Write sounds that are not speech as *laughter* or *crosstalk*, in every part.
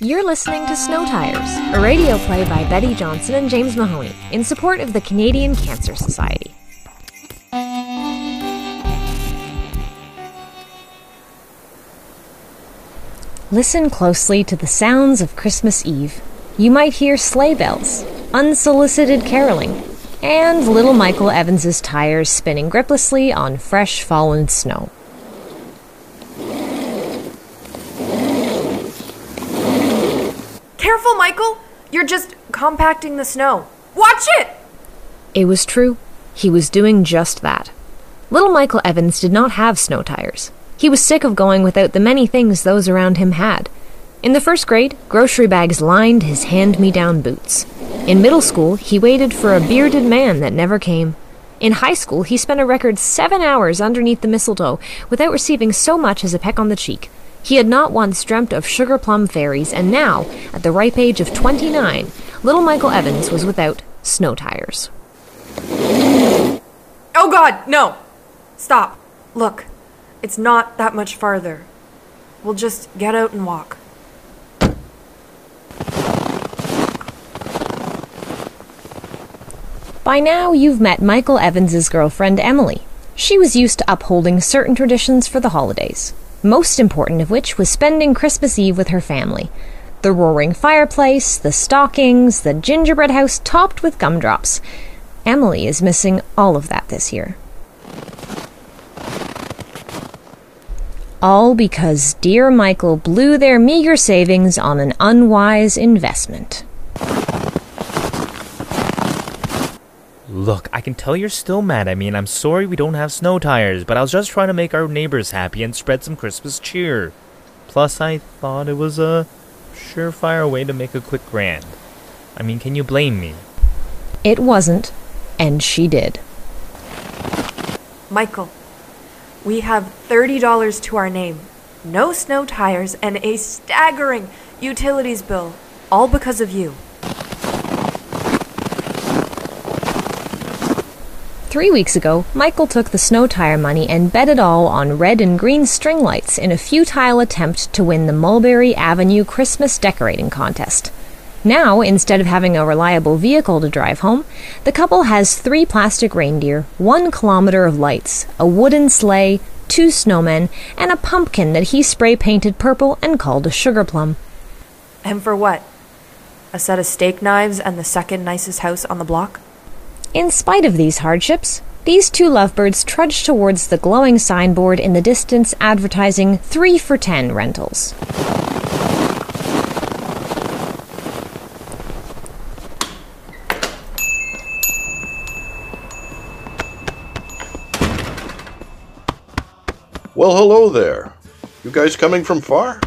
You're listening to Snow Tires, a radio play by Betty Johnson and James Mahoney in support of the Canadian Cancer Society. Listen closely to the sounds of Christmas Eve. You might hear sleigh bells, unsolicited caroling, and little Michael Evans's tires spinning griplessly on fresh fallen snow. Careful, Michael! You're just compacting the snow. Watch it! It was true. He was doing just that. Little Michael Evans did not have snow tires. He was sick of going without the many things those around him had. In the first grade, grocery bags lined his hand me down boots. In middle school, he waited for a bearded man that never came. In high school, he spent a record seven hours underneath the mistletoe without receiving so much as a peck on the cheek. He had not once dreamt of sugar plum fairies, and now, at the ripe age of 29, little Michael Evans was without snow tires. Oh god, no! Stop. Look, it's not that much farther. We'll just get out and walk. By now, you've met Michael Evans's girlfriend Emily. She was used to upholding certain traditions for the holidays, most important of which was spending Christmas Eve with her family. The roaring fireplace, the stockings, the gingerbread house topped with gumdrops. Emily is missing all of that this year. All because dear Michael blew their meager savings on an unwise investment. Look, I can tell you're still mad at me, and I'm sorry we don't have snow tires, but I was just trying to make our neighbors happy and spread some Christmas cheer. Plus, I thought it was a surefire way to make a quick grand. I mean, can you blame me? It wasn't, and she did. Michael, we have $30 to our name, no snow tires, and a staggering utilities bill, all because of you. Three weeks ago, Michael took the snow tire money and bet it all on red and green string lights in a futile attempt to win the Mulberry Avenue Christmas decorating contest. Now, instead of having a reliable vehicle to drive home, the couple has three plastic reindeer, one kilometer of lights, a wooden sleigh, two snowmen, and a pumpkin that he spray painted purple and called a sugar plum. And for what? A set of steak knives and the second nicest house on the block? In spite of these hardships, these two lovebirds trudged towards the glowing signboard in the distance advertising 3 for 10 rentals. Well, hello there. You guys coming from far?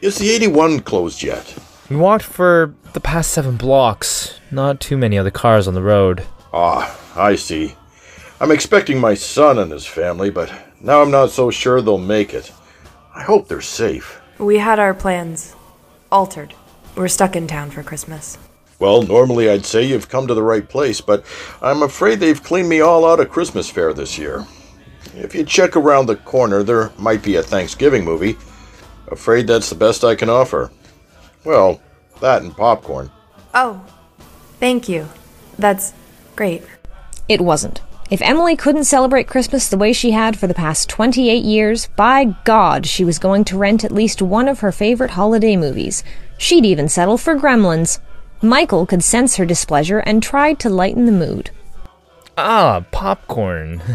Is the 81 closed yet? We walked for the past seven blocks. Not too many other cars on the road. Ah, I see. I'm expecting my son and his family, but now I'm not so sure they'll make it. I hope they're safe. We had our plans altered. We're stuck in town for Christmas. Well, normally I'd say you've come to the right place, but I'm afraid they've cleaned me all out of Christmas fare this year. If you check around the corner, there might be a Thanksgiving movie. Afraid that's the best I can offer. Well, that and popcorn. Oh, thank you. That's great. It wasn't. If Emily couldn't celebrate Christmas the way she had for the past 28 years, by God, she was going to rent at least one of her favorite holiday movies. She'd even settle for Gremlins. Michael could sense her displeasure and tried to lighten the mood. Ah, popcorn. *laughs*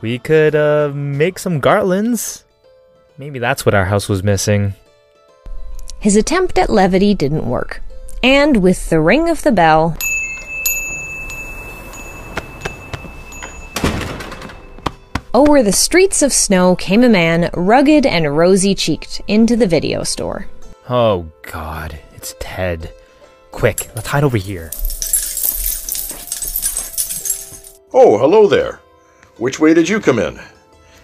We could, uh, make some garlands. Maybe that's what our house was missing. His attempt at levity didn't work. And with the ring of the bell, over the streets of snow came a man, rugged and rosy cheeked, into the video store. Oh, God. It's Ted. Quick, let's hide over here. Oh, hello there. Which way did you come in?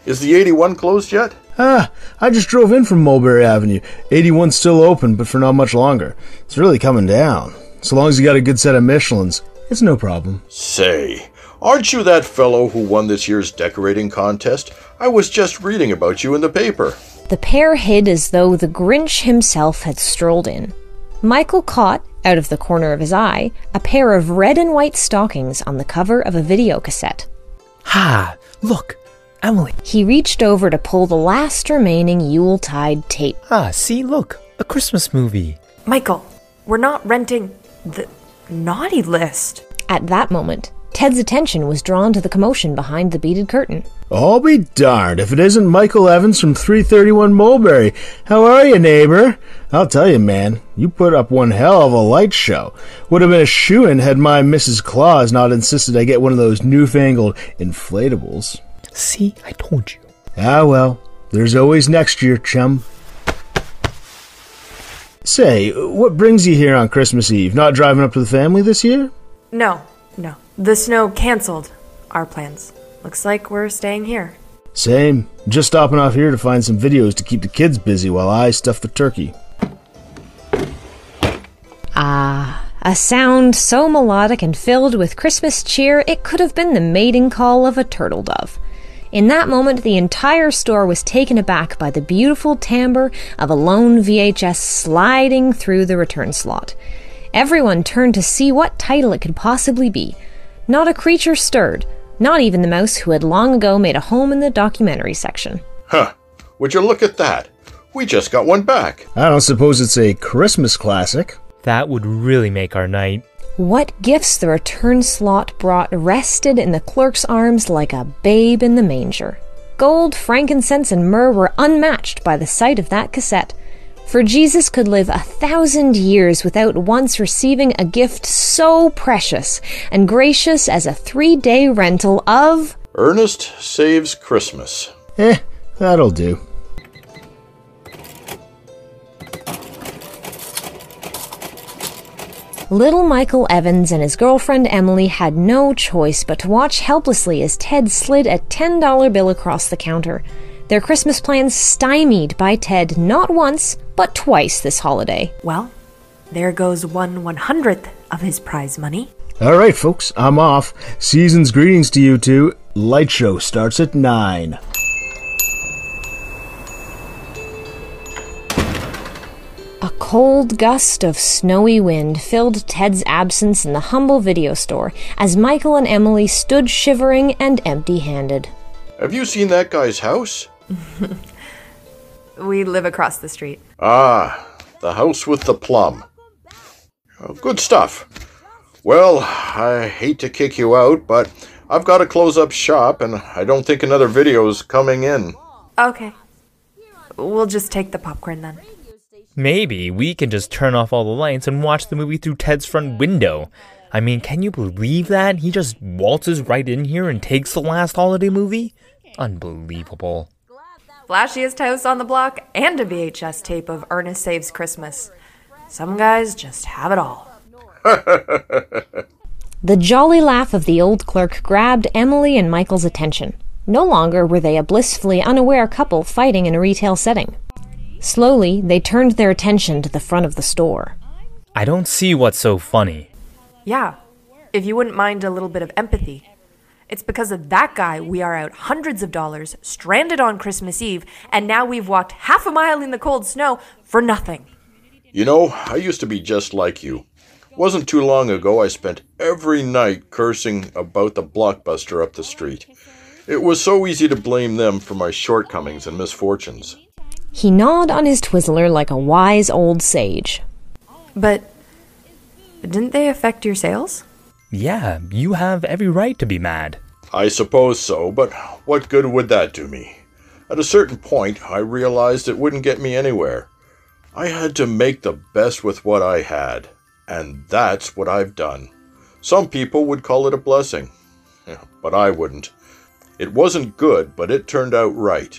Is the 81 closed yet? Ah, I just drove in from Mulberry Avenue. 81's still open, but for not much longer. It's really coming down. So long as you got a good set of Michelins, it's no problem. Say, aren't you that fellow who won this year's decorating contest? I was just reading about you in the paper. The pair hid as though the Grinch himself had strolled in. Michael caught, out of the corner of his eye, a pair of red and white stockings on the cover of a video cassette. Ha! Look! Emily! He reached over to pull the last remaining Yuletide tape. Ah, see, look! A Christmas movie! Michael, we're not renting the naughty list. At that moment, Ted's attention was drawn to the commotion behind the beaded curtain. I'll be darned if it isn't Michael Evans from 331 Mulberry. How are you, neighbor? I'll tell you, man, you put up one hell of a light show. Would have been a shoo-in had my Mrs. Claus not insisted I get one of those newfangled inflatables. See, I told you. Ah, well, there's always next year, chum. Say, what brings you here on Christmas Eve? Not driving up to the family this year? No, no. The snow canceled our plans. Looks like we're staying here. Same. Just stopping off here to find some videos to keep the kids busy while I stuff the turkey. Ah, a sound so melodic and filled with Christmas cheer it could have been the mating call of a turtle dove. In that moment, the entire store was taken aback by the beautiful timbre of a lone VHS sliding through the return slot. Everyone turned to see what title it could possibly be. Not a creature stirred, not even the mouse who had long ago made a home in the documentary section. Huh. Would you look at that? We just got one back. I don't suppose it's a Christmas classic. That would really make our night. What gifts the return slot brought rested in the clerk's arms like a babe in the manger. Gold, frankincense, and myrrh were unmatched by the sight of that cassette. For Jesus could live a thousand years without once receiving a gift so precious and gracious as a three day rental of. Ernest Saves Christmas. Eh, that'll do. Little Michael Evans and his girlfriend Emily had no choice but to watch helplessly as Ted slid a $10 bill across the counter. Their Christmas plans stymied by Ted not once, but twice this holiday. Well, there goes one one hundredth of his prize money. All right, folks, I'm off. Season's greetings to you two. Light show starts at 9. Cold gust of snowy wind filled Ted's absence in the humble video store as Michael and Emily stood shivering and empty handed. Have you seen that guy's house? *laughs* We live across the street. Ah, the house with the plum. Oh, good stuff. Well, I hate to kick you out, but I've got to close up shop, and I don't think another video is coming in. Okay. We'll just take the popcorn then. Maybe we can just turn off all the lights and watch the movie through Ted's front window. I mean, can you believe that? He just waltzes right in here and takes the last holiday movie? Unbelievable. Flashiest house on the block and a VHS tape of Ernest Saves Christmas. Some guys just have it all. *laughs* The jolly laugh of the old clerk grabbed Emily and Michael's attention. No longer were they a blissfully unaware couple fighting in a retail setting. Slowly, they turned their attention to the front of the store. I don't see what's so funny. Yeah, if you wouldn't mind a little bit of empathy. It's because of that guy we are out hundreds of dollars, stranded on Christmas Eve, and now we've walked half a mile in the cold snow for nothing. You know, I used to be just like you. Wasn't too long ago I spent every night cursing about the blockbuster up the street. It was so easy to blame them for my shortcomings and misfortunes. He gnawed on his Twizzler like a wise old sage. But didn't they affect your sales? Yeah, you have every right to be mad. I suppose so, but what good would that do me? At a certain point, I realized it wouldn't get me anywhere. I had to make the best with what I had, and that's what I've done. Some people would call it a blessing, *laughs* but I wouldn't. It wasn't good, but it turned out right.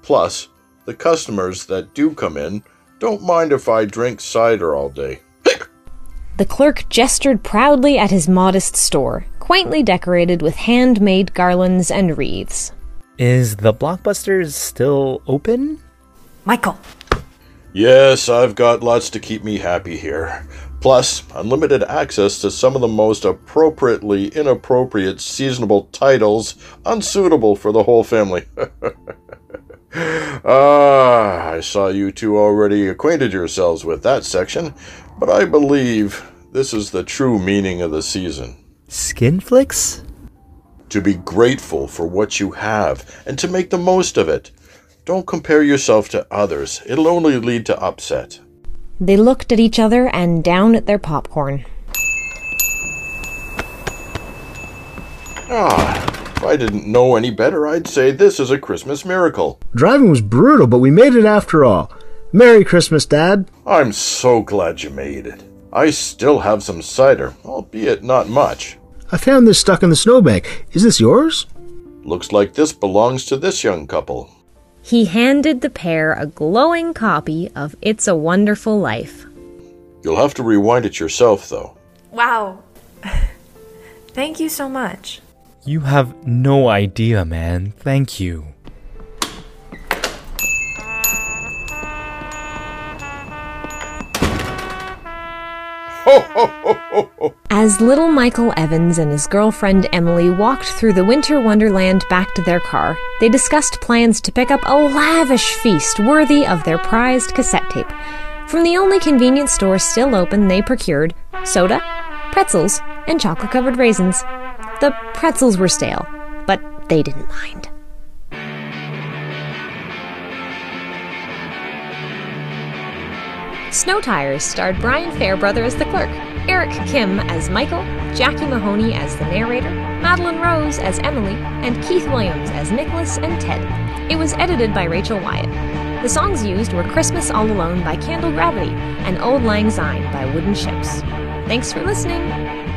Plus, the customers that do come in don't mind if I drink cider all day. The clerk gestured proudly at his modest store, quaintly decorated with handmade garlands and wreaths. Is the Blockbusters still open? Michael, Yes, I've got lots to keep me happy here. Plus, unlimited access to some of the most appropriately inappropriate seasonable titles unsuitable for the whole family. *laughs* Ah, I saw you two already acquainted yourselves with that section, but I believe this is the true meaning of the season. Skin flicks? To be grateful for what you have and to make the most of it. Don't compare yourself to others, it'll only lead to upset. They looked at each other and down at their popcorn. Ah, if I didn't know any better, I'd say this is a Christmas miracle. Driving was brutal, but we made it after all. Merry Christmas, Dad. I'm so glad you made it. I still have some cider, albeit not much. I found this stuck in the snowbank. Is this yours? Looks like this belongs to this young couple. He handed the pair a glowing copy of It's a Wonderful Life. You'll have to rewind it yourself, though. Wow. *laughs* Thank you so much. You have no idea, man. Thank you. As little Michael Evans and his girlfriend Emily walked through the winter wonderland back to their car, they discussed plans to pick up a lavish feast worthy of their prized cassette tape. From the only convenience store still open, they procured soda, pretzels, and chocolate covered raisins. The pretzels were stale, but they didn't mind. Snow Tires starred Brian Fairbrother as the clerk, Eric Kim as Michael, Jackie Mahoney as the narrator, Madelaine Rose as Emily, and Keith Williams as Nicholas and Ted. It was edited by Rachel Wyatt. The songs used were Christmas All Alone by Candle Gravity and Auld Lang Syne by Wooden Ships. Thanks for listening.